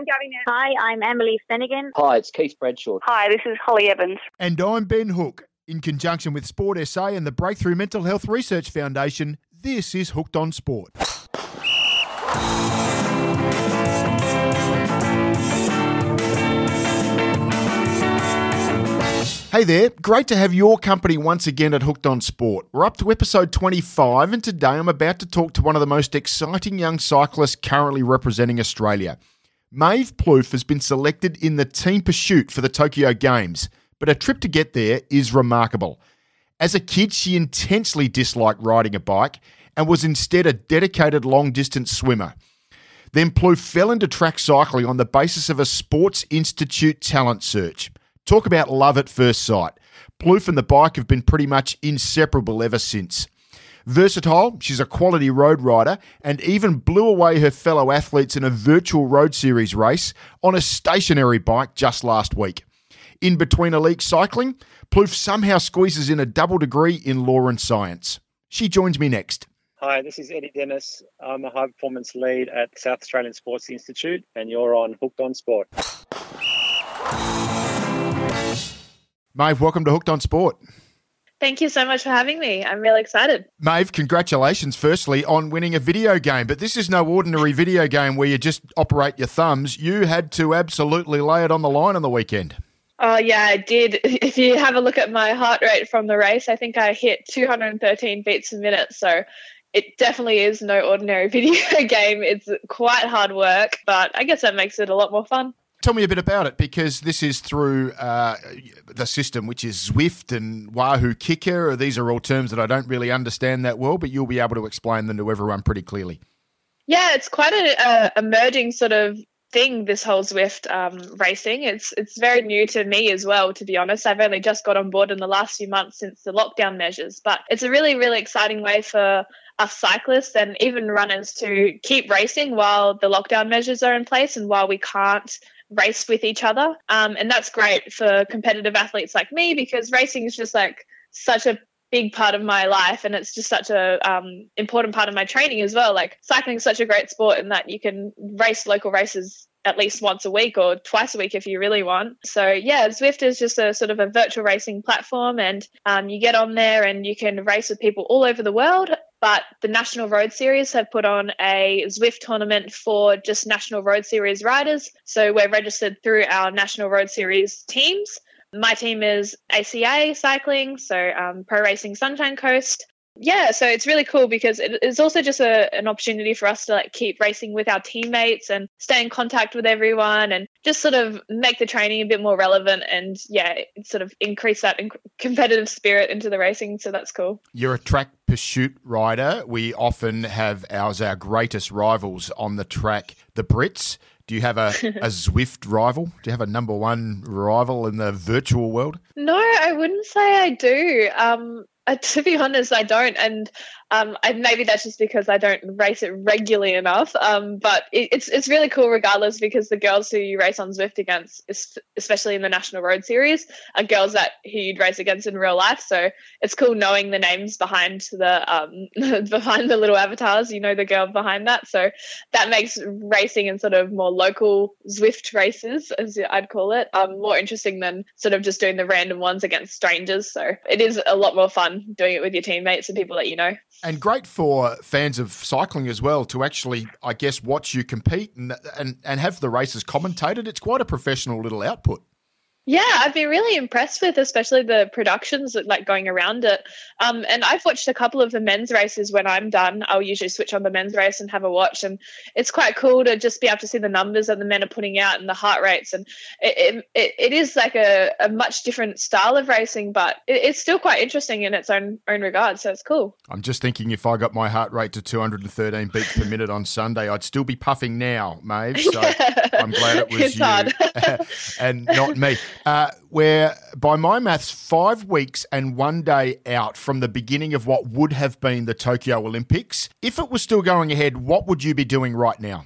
I'm Gabby Nan. Hi, I'm Emily Finnegan. Hi, it's Keith Bradshaw. Hi, this is Holly Evans. And I'm Ben Hook. In conjunction with Sport SA and the Breakthrough Mental Health Research Foundation, this is Hooked on Sport. Hey there, great to have your company once again at Hooked on Sport. We're up to episode 25, and today I'm about to talk to one of the most exciting young cyclists currently representing Australia. Maeve Plouffe has been selected in the team pursuit for the Tokyo Games, but her trip to get there is remarkable. As a kid, she intensely disliked riding a bike and was instead a dedicated long distance swimmer. Then Plouffe fell into track cycling on the basis of a Sports Institute talent search. Talk about love at first sight. Plouffe and the bike have been pretty much inseparable ever since. Versatile, she's a quality road rider and even blew away her fellow athletes in a virtual road series race on a stationary bike just last week. In between elite cycling, Plouffe somehow squeezes in a double degree in law and science. She joins me next. Hi, this is Eddie Dennis. I'm a high performance lead at South Australian Sports Institute, and you're on Hooked on Sport. Maeve, welcome to Hooked on Sport. Thank you so much for having me. I'm really excited. Maeve, congratulations, firstly, on winning a video game. But this is no ordinary video game where you just operate your thumbs. You had to absolutely lay it on the line on the weekend. Oh, yeah, I did. If you have a look at my heart rate from the race, I think I hit 213 beats a minute. So it definitely is no ordinary video game. It's quite hard work, but I guess that makes it a lot more fun. Tell me a bit about it because this is through uh, the system, which is Zwift and Wahoo KICKR. These are all terms that I don't really understand that well, but you'll be able to explain them to everyone pretty clearly. Yeah, it's quite an emerging sort of thing. This whole Zwift um, racing, it's it's very new to me as well. To be honest, I've only just got on board in the last few months since the lockdown measures, but it's a really really exciting way for us cyclists and even runners to keep racing while the lockdown measures are in place and while we can't race with each other. Um, and that's great for competitive athletes like me because racing is just like such a big part of my life and it's just such a um, important part of my training as well like cycling is such a great sport in that you can race local races at least once a week or twice a week if you really want. So yeah, Zwift is just a sort of a virtual racing platform, and um, you get on there and you can race with people all over the world. But the National Road Series have put on a Zwift tournament for just National Road Series riders. So we're registered through our National Road Series teams. My team is ACA Cycling, so um, Pro Racing Sunshine Coast yeah, so it's really cool because it's also just a, an opportunity for us to like keep racing with our teammates and stay in contact with everyone and just sort of make the training a bit more relevant and yeah, sort of increase that inc- competitive spirit into the racing. So that's cool. You're a track pursuit rider. We often have ours our greatest rivals on the track, the Brits. Do you have a, a Zwift rival? Do you have a number one rival in the virtual world? No, I wouldn't say I do. Um, uh, to be honest, I don't, and um, I, maybe that's just because I don't race it regularly enough. Um, but it, it's it's really cool regardless because the girls who you race on Zwift against, especially in the National Road Series, are girls that who you'd race against in real life. So it's cool knowing the names behind the um, behind the little avatars. You know the girl behind that, so that makes racing in sort of more local Zwift races, as I'd call it, um, more interesting than sort of just doing the random ones against strangers. So it is a lot more fun doing it with your teammates and people that you know. And great for fans of cycling as well to actually, I guess, watch you compete and and, and have the races commentated. It's quite a professional little output. Yeah, I've been really impressed with, especially the productions like going around it. Um, and I've watched a couple of the men's races when I'm done. I'll usually switch on the men's race and have a watch, and it's quite cool to just be able to see the numbers that the men are putting out and the heart rates. And it it, it is like a, a much different style of racing, but it, it's still quite interesting in its own own regard. So it's cool. I'm just thinking if I got my heart rate to 213 beats per minute on Sunday, I'd still be puffing now, Maeve. So I'm glad it was you and not me uh, we're, by my maths, five weeks and one day out from the beginning of what would have been the Tokyo Olympics. If it was still going ahead, what would you be doing right now?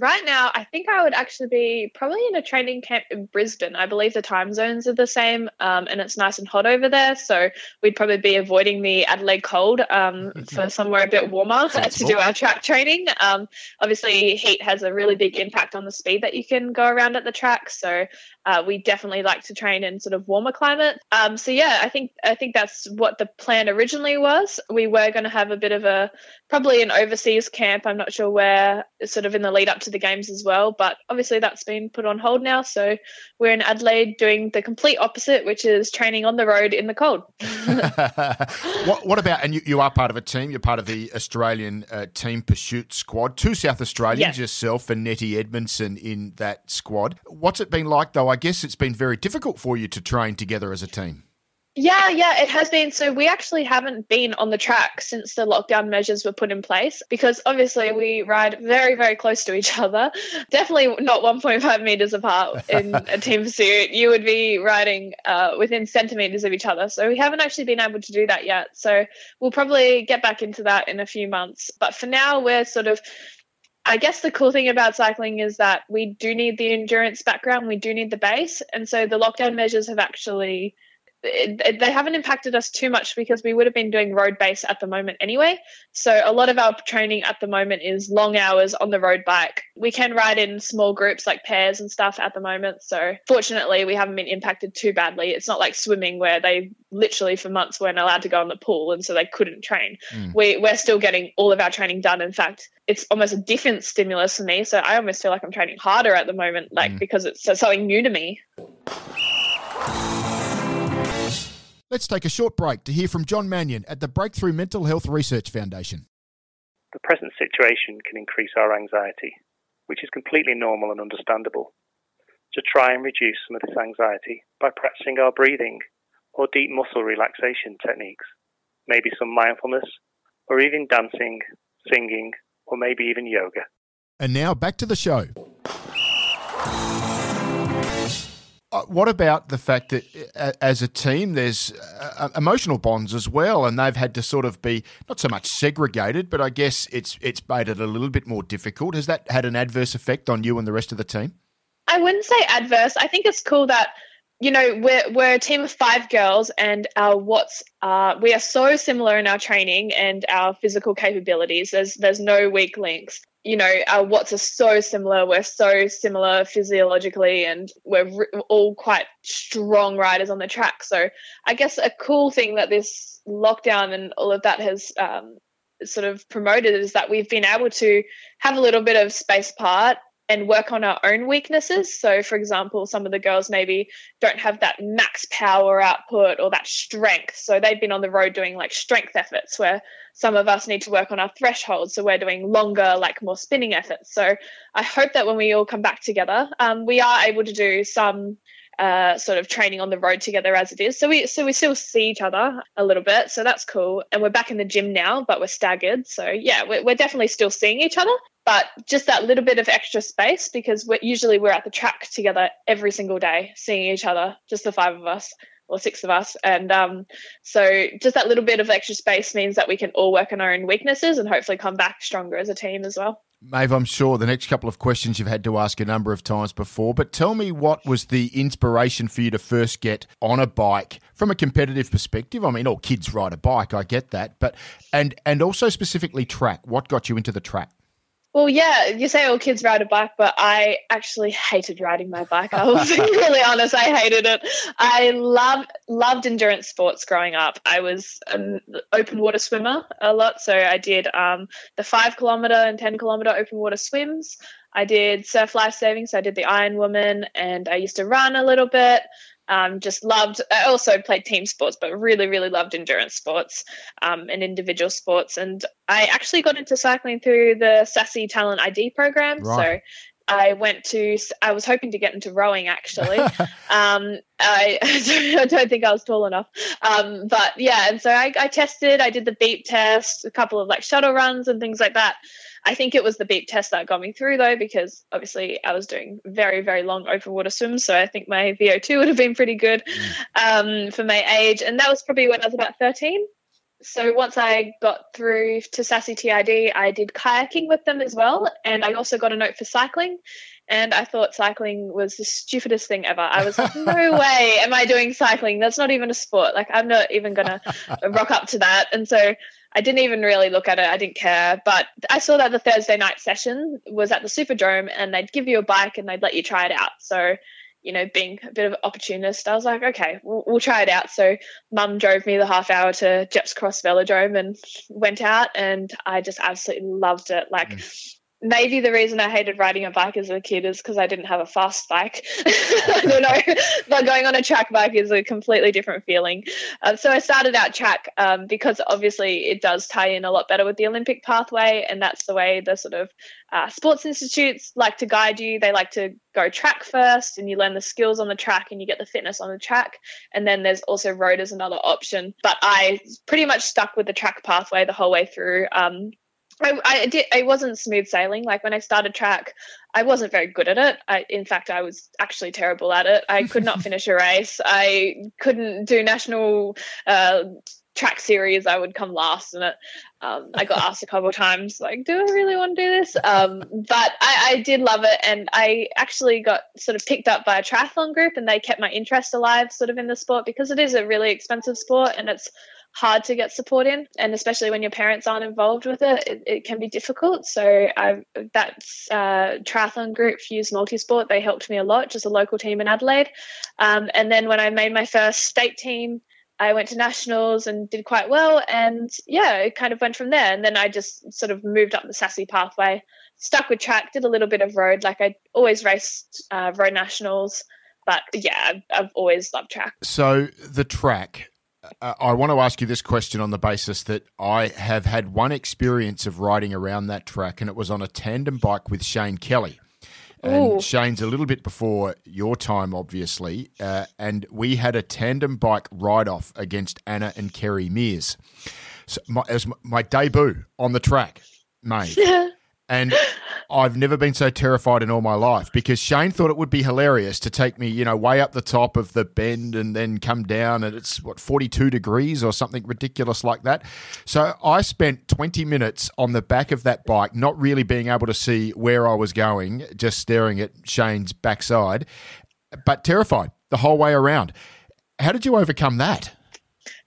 Right now, I think I would actually be probably in a training camp in Brisbane. I believe the time zones are the same um, and it's nice and hot over there. So we'd probably be avoiding the Adelaide cold um, for somewhere a bit warmer to do our track training. Um, obviously, heat has a really big impact on the speed that you can go around at the track. So uh, we definitely like to train in sort of warmer climate. Um, so yeah, I think I think that's what the plan originally was. We were going to have a bit of a probably an overseas camp. I'm not sure where, sort of in the lead up to the games as well. But obviously that's been put on hold now. So we're in Adelaide doing the complete opposite, which is training on the road in the cold. what, what, about, and you, you, are part of a team, you're part of the Australian uh, team pursuit squad, two South Australians, yourself and Nettie Edmondson in that squad. What's it been like though? I guess it's been very difficult for you to train together as a team. Yeah, yeah, it has been. So we actually haven't been on the track since the lockdown measures were put in place because obviously we ride very, very close to each other. Definitely not 1.5 meters apart in a team pursuit. You would be riding uh, within centimeters of each other. So we haven't actually been able to do that yet. So we'll probably get back into that in a few months. But for now, we're sort of I guess the cool thing about cycling is that we do need the endurance background, we do need the base. And so the lockdown measures have actually it, they haven't impacted us too much because we would have been doing road base at the moment anyway. So a lot of our training at the moment is long hours on the road bike. We can ride in small groups like pairs and stuff at the moment. So fortunately, we haven't been impacted too badly. It's not like swimming where they literally for months weren't allowed to go in the pool and so they couldn't train. Mm. We, we're still getting all of our training done. In fact, it's almost a different stimulus for me. So I almost feel like I'm training harder at the moment, like mm. because it's something new to me. Let's take a short break to hear from John Mannion at the Breakthrough Mental Health Research Foundation. The present situation can increase our anxiety, which is completely normal and understandable. To try and reduce some of this anxiety by practicing our breathing or deep muscle relaxation techniques, maybe some mindfulness, or even dancing, singing, or maybe even yoga. And now back to the show. What about the fact that uh, as a team, there's uh, emotional bonds as well, and they've had to sort of be not so much segregated, but I guess it's it's made it a little bit more difficult. Has that had an adverse effect on you and the rest of the team? I wouldn't say adverse. I think it's cool that you know we're we're a team of five girls, and our what's uh, we are so similar in our training and our physical capabilities. There's there's no weak links you know, our watts are so similar. We're so similar physiologically, and we're all quite strong riders on the track. So, I guess a cool thing that this lockdown and all of that has um, sort of promoted is that we've been able to have a little bit of space apart and work on our own weaknesses. So, for example, some of the girls maybe don't have that max power output or that strength. So, they've been on the road doing like strength efforts where some of us need to work on our thresholds. So, we're doing longer, like more spinning efforts. So, I hope that when we all come back together, um, we are able to do some. Uh, sort of training on the road together as it is. So we so we still see each other a little bit. So that's cool. And we're back in the gym now, but we're staggered. So yeah, we're, we're definitely still seeing each other but just that little bit of extra space because we're, usually we're at the track together every single day seeing each other just the five of us or six of us and um, so just that little bit of extra space means that we can all work on our own weaknesses and hopefully come back stronger as a team as well Maeve, I'm sure the next couple of questions you've had to ask a number of times before, but tell me what was the inspiration for you to first get on a bike from a competitive perspective? I mean, all kids ride a bike, I get that, but and and also specifically track. What got you into the track? Well, yeah, you say all kids ride a bike, but I actually hated riding my bike. I was really honest, I hated it. I love loved endurance sports growing up. I was an open water swimmer a lot, so I did um, the five kilometer and ten kilometer open water swims. I did surf life saving, so I did the Iron Woman, and I used to run a little bit. Um, just loved. I also played team sports, but really, really loved endurance sports um, and individual sports. And I actually got into cycling through the SASI Talent ID program. Right. So I went to. I was hoping to get into rowing actually. um, I, I don't think I was tall enough. Um, but yeah, and so I, I tested. I did the beep test, a couple of like shuttle runs and things like that. I think it was the beep test that got me through though, because obviously I was doing very, very long open water swims. So I think my VO2 would have been pretty good mm. um, for my age. And that was probably when I was about 13. So once I got through to SASI TID, I did kayaking with them as well, and I also got a note for cycling. And I thought cycling was the stupidest thing ever. I was like, no way am I doing cycling. That's not even a sport. Like, I'm not even going to rock up to that. And so I didn't even really look at it. I didn't care. But I saw that the Thursday night session was at the Superdrome and they'd give you a bike and they'd let you try it out. So you know, being a bit of an opportunist, I was like, okay, we'll, we'll try it out. So mum drove me the half hour to Gepps Cross Velodrome and went out and I just absolutely loved it. Like mm maybe the reason I hated riding a bike as a kid is because I didn't have a fast bike. I don't know, but going on a track bike is a completely different feeling. Uh, so I started out track um, because obviously it does tie in a lot better with the Olympic pathway, and that's the way the sort of uh, sports institutes like to guide you. They like to go track first, and you learn the skills on the track, and you get the fitness on the track, and then there's also road as another option. But I pretty much stuck with the track pathway the whole way through. Um, I, I did. I wasn't smooth sailing. Like when I started track, I wasn't very good at it. I, in fact, I was actually terrible at it. I could not finish a race. I couldn't do national uh, track series. I would come last in it. Um, I got asked a couple of times, like, "Do I really want to do this?" Um, but I, I did love it, and I actually got sort of picked up by a triathlon group, and they kept my interest alive, sort of in the sport because it is a really expensive sport, and it's hard to get support in and especially when your parents aren't involved with it it, it can be difficult so I, that's uh, triathlon group fuse multisport they helped me a lot just a local team in adelaide um, and then when i made my first state team I went to nationals and did quite well. And yeah, it kind of went from there. And then I just sort of moved up the SASI pathway, stuck with track, did a little bit of road. Like I always raced uh, road nationals, but yeah, I've always loved track. So the track, uh, I want to ask you this question on the basis that I have had one experience of riding around that track, and it was on a tandem bike with Shane Kelly. And Ooh. Shane's a little bit before your time, obviously. Uh, and we had a tandem bike ride off against Anna and Kerry Meares. So my, it was my debut on the track, mate. And I've never been so terrified in all my life because Shane thought it would be hilarious to take me, you know, way up the top of the bend and then come down and it's what 42 degrees or something ridiculous like that. So I spent 20 minutes on the back of that bike, not really being able to see where I was going, just staring at Shane's backside, but terrified the whole way around. How did you overcome that?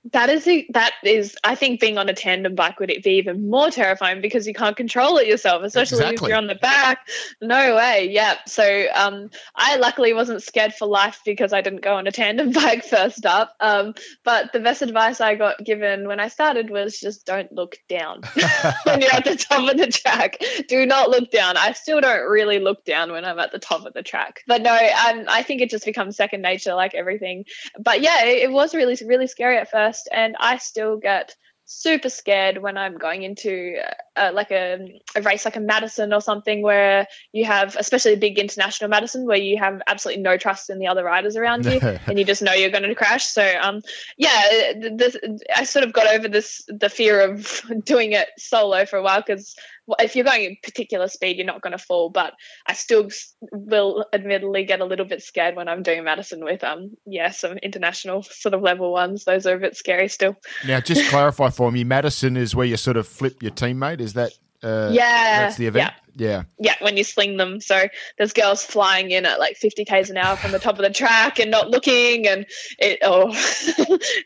That is a, that is I think being on a tandem bike would be even more terrifying because you can't control it yourself, especially exactly. if you're on the back. No way. Yeah. So um, I luckily wasn't scared for life because I didn't go on a tandem bike first up. Um, but the best advice I got given when I started was just don't look down when you're at the top of the track. Do not look down. I still don't really look down when I'm at the top of the track. But no, um, I think it just becomes second nature, like everything. But yeah, it, it was really really scary at first first, and I still get super scared when I'm going into uh, like a, a, race like a Madison or something where you have, especially a big international Madison, where you have absolutely no trust in the other riders around you and you just know you're going to crash. So, um, yeah, this, I sort of got over this the fear of doing it solo for a while because if you're going at particular speed, you're not going to fall. But I still will admittedly get a little bit scared when I'm doing Madison with um yeah some international sort of level ones. Those are a bit scary still. Now, just clarify for me, Madison is where you sort of flip your teammate. Is that uh, yeah, that's the event. Yeah. Yeah. Yeah, when you sling them. So there's girls flying in at like 50 k's an hour from the top of the track and not looking, and it oh,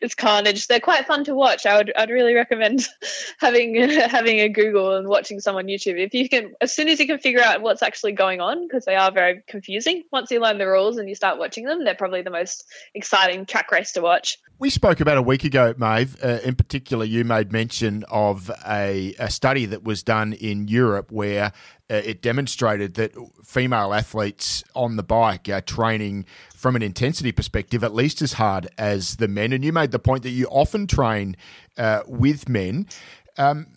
it's carnage. They're quite fun to watch. I would I'd really recommend having having a Google and watching some on YouTube. If you can, as soon as you can figure out what's actually going on, because they are very confusing. Once you learn the rules and you start watching them, they're probably the most exciting track race to watch. We spoke about a week ago, Maeve. Uh, in particular, you made mention of a, a study that was done in Europe where it demonstrated that female athletes on the bike are training from an intensity perspective at least as hard as the men. And you made the point that you often train uh, with men. Um,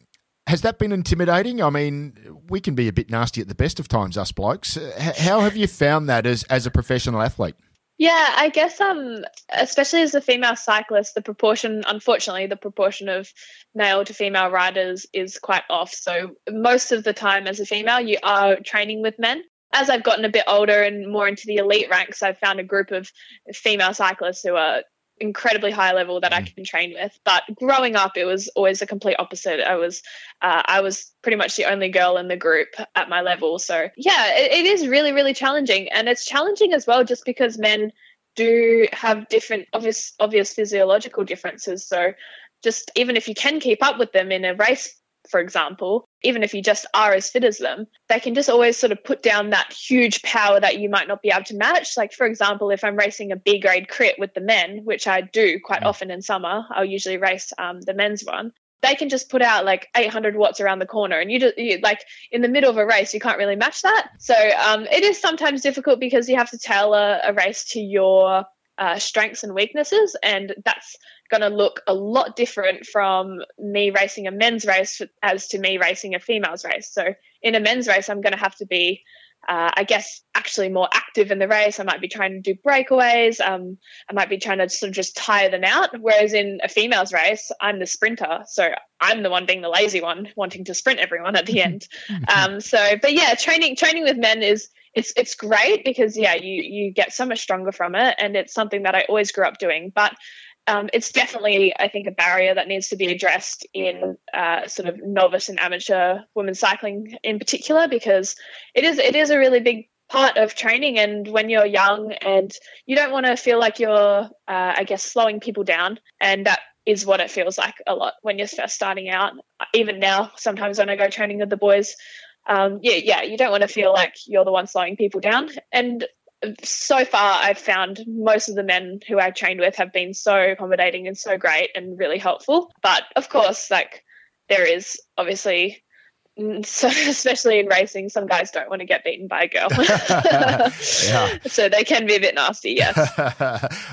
has that been intimidating? I mean, we can be a bit nasty at the best of times, us blokes. How have you found that as, as a professional athlete? Yeah, I guess um especially as a female cyclist, the proportion unfortunately the proportion of male to female riders is quite off. So most of the time as a female you are training with men. As I've gotten a bit older and more into the elite ranks, I've found a group of female cyclists who are incredibly high level that I can train with. But growing up, it was always a complete opposite. I was uh, I was pretty much the only girl in the group at my level. So yeah, it, it is really really challenging, and it's challenging as well just because men do have different obvious obvious physiological differences. So just even if you can keep up with them in a race for example, even if you just are as fit as them, they can just always sort of put down that huge power that you might not be able to match. Like, for example, if I'm racing a B grade crit with the men, which I do quite often in summer, I'll usually race um, the men's one. They can just put out like 800 watts around the corner, and you just you, like in the middle of a race, you can't really match that. So um, it is sometimes difficult because you have to tailor a race to your uh, strengths and weaknesses, and that's going to look a lot different from me racing a men's race as to me racing a female's race. So in a men's race, I'm going to have to be, uh, I guess, actually more active in the race. I might be trying to do breakaways. Um, I might be trying to sort of just tire them out. Whereas in a female's race, I'm the sprinter, so I'm the one being the lazy one, wanting to sprint everyone at the end. um, so, but yeah, training training with men is it's it's great because yeah, you you get so much stronger from it, and it's something that I always grew up doing. But um, it's definitely, I think, a barrier that needs to be addressed in uh, sort of novice and amateur women's cycling in particular, because it is it is a really big part of training. And when you're young and you don't want to feel like you're, uh, I guess, slowing people down, and that is what it feels like a lot when you're first starting out. Even now, sometimes when I go training with the boys, um, yeah, yeah, you don't want to feel like you're the one slowing people down. And so far I've found most of the men who I've trained with have been so accommodating and so great and really helpful. But of course, like there is obviously so especially in racing, some guys don't want to get beaten by a girl. So they can be a bit nasty, yes.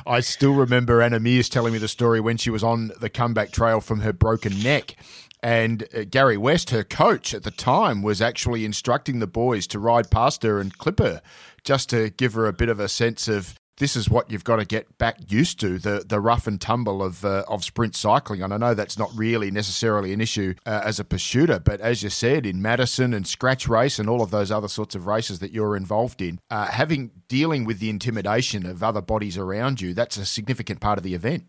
I still remember Anna Meares telling me the story when she was on the comeback trail from her broken neck. And uh, Gary West, her coach at the time, was actually instructing the boys to ride past her and clip her just to give her a bit of a sense of this is what you've got to get back used to the the rough and tumble of uh, of sprint cycling. And I know that's not really necessarily an issue uh, as a pursuiter, but as you said in Madison and Scratch Race and all of those other sorts of races that you're involved in, uh, having dealing with the intimidation of other bodies around you, that's a significant part of the event.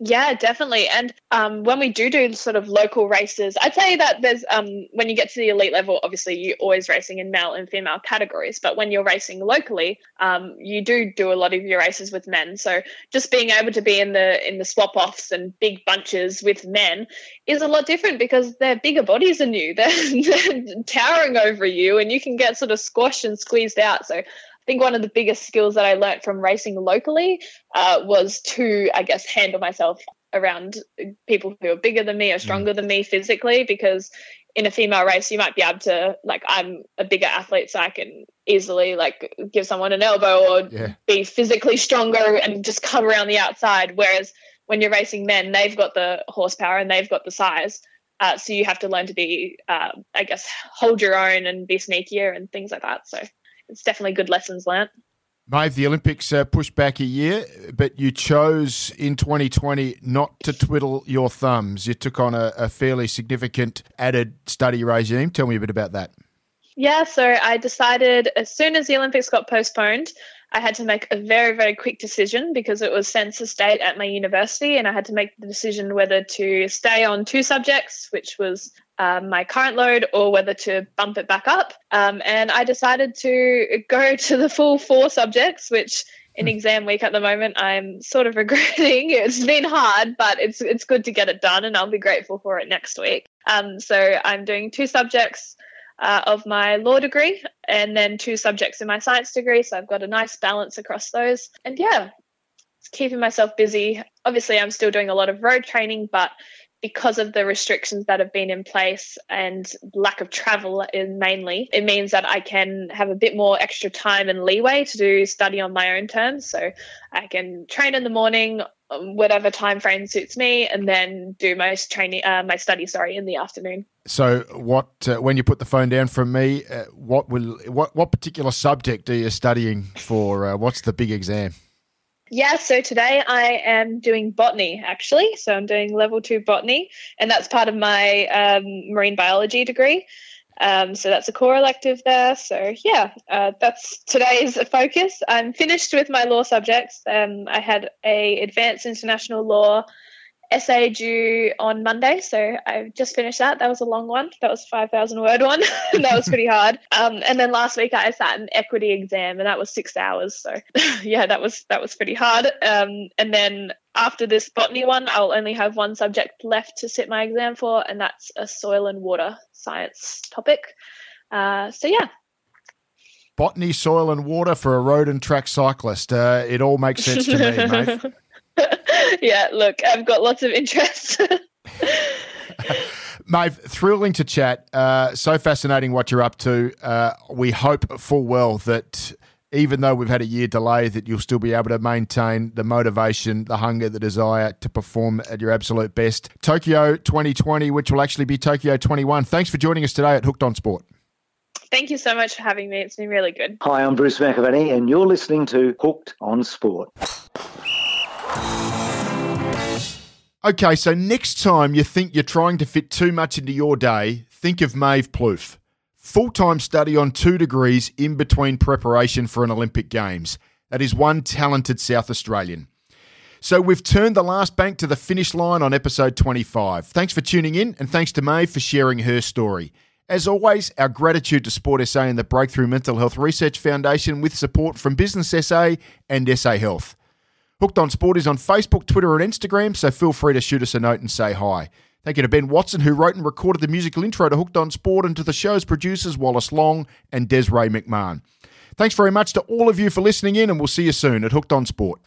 Yeah, definitely. And um, when we do do sort of local races, I'd say that there's um, when you get to the elite level, obviously you're always racing in male and female categories. But when you're racing locally, um, you do do a lot of your races with men. So just being able to be in the in the swap offs and big bunches with men is a lot different because they're bigger bodies than you. They're, they're towering over you, and you can get sort of squashed and squeezed out. So I think one of the biggest skills that I learned from racing locally uh, was to, I guess, handle myself around people who are bigger than me or stronger mm. than me physically because in a female race you might be able to like i'm a bigger athlete so i can easily like give someone an elbow or yeah. be physically stronger and just come around the outside whereas when you're racing men they've got the horsepower and they've got the size uh, so you have to learn to be uh, i guess hold your own and be sneakier and things like that so it's definitely good lessons learnt. Maeve, the Olympics uh, pushed back a year, but you chose in 2020 not to twiddle your thumbs. You took on a, a fairly significant added study regime. Tell me a bit about that. Yeah, so I decided as soon as the Olympics got postponed, I had to make a very, very quick decision because it was census date at my university, and I had to make the decision whether to stay on two subjects, which was um, my current load or whether to bump it back up. Um, and I decided to go to the full four subjects, which in hmm. exam week at the moment I'm sort of regretting. It's been hard, but it's it's good to get it done, and I'll be grateful for it next week. Um, so I'm doing two subjects. Uh, of my law degree and then two subjects in my science degree. So I've got a nice balance across those. And yeah, keeping myself busy. Obviously, I'm still doing a lot of road training, but because of the restrictions that have been in place and lack of travel mainly, it means that I can have a bit more extra time and leeway to do study on my own terms. So I can train in the morning, um, whatever time frame suits me, and then do my training, uh, my study, sorry, in the afternoon. So, what uh, when you put the phone down from me, uh, what will what what particular subject are you studying for? Uh, what's the big exam? Yeah, so today I am doing botany actually. So I'm doing level two botany, and that's part of my um, marine biology degree. Um, so that's a core elective there. So yeah, uh, that's today's focus. I'm finished with my law subjects. Um, I had a advanced international law essay due on Monday, so I just finished that. That was a long one. That was a five thousand word one. that was pretty hard. Um, and then last week I sat an equity exam, and that was six hours. So yeah, that was that was pretty hard. Um, and then after this botany one, I'll only have one subject left to sit my exam for, and that's a soil and water science topic. Uh, so yeah, botany, soil, and water for a road and track cyclist. Uh, it all makes sense to me, mate. yeah, look, I've got lots of interests. Maeve, thrilling to chat. Uh, so fascinating what you're up to. Uh, we hope full well that even though we've had a year delay, that you'll still be able to maintain the motivation, the hunger, the desire to perform at your absolute best. Tokyo 2020, which will actually be Tokyo 21. Thanks for joining us today at Hooked on Sport. Thank you so much for having me. It's been really good. Hi, I'm Bruce McAvaney, and you're listening to Hooked on Sport. Okay, so next time you think you're trying to fit too much into your day, think of Maeve Plouffe. Full time study on two degrees in between preparation for an Olympic Games. That is one talented South Australian. So we've turned the last bank to the finish line on episode 25. Thanks for tuning in, and thanks to Maeve for sharing her story. As always, our gratitude to Sport SA and the Breakthrough Mental Health Research Foundation with support from Business SA and SA Health. Hooked on Sport is on Facebook, Twitter, and Instagram, so feel free to shoot us a note and say hi. Thank you to Ben Watson, who wrote and recorded the musical intro to Hooked on Sport, and to the show's producers, Wallace Long and Desiree McMahon. Thanks very much to all of you for listening in, and we'll see you soon at Hooked on Sport.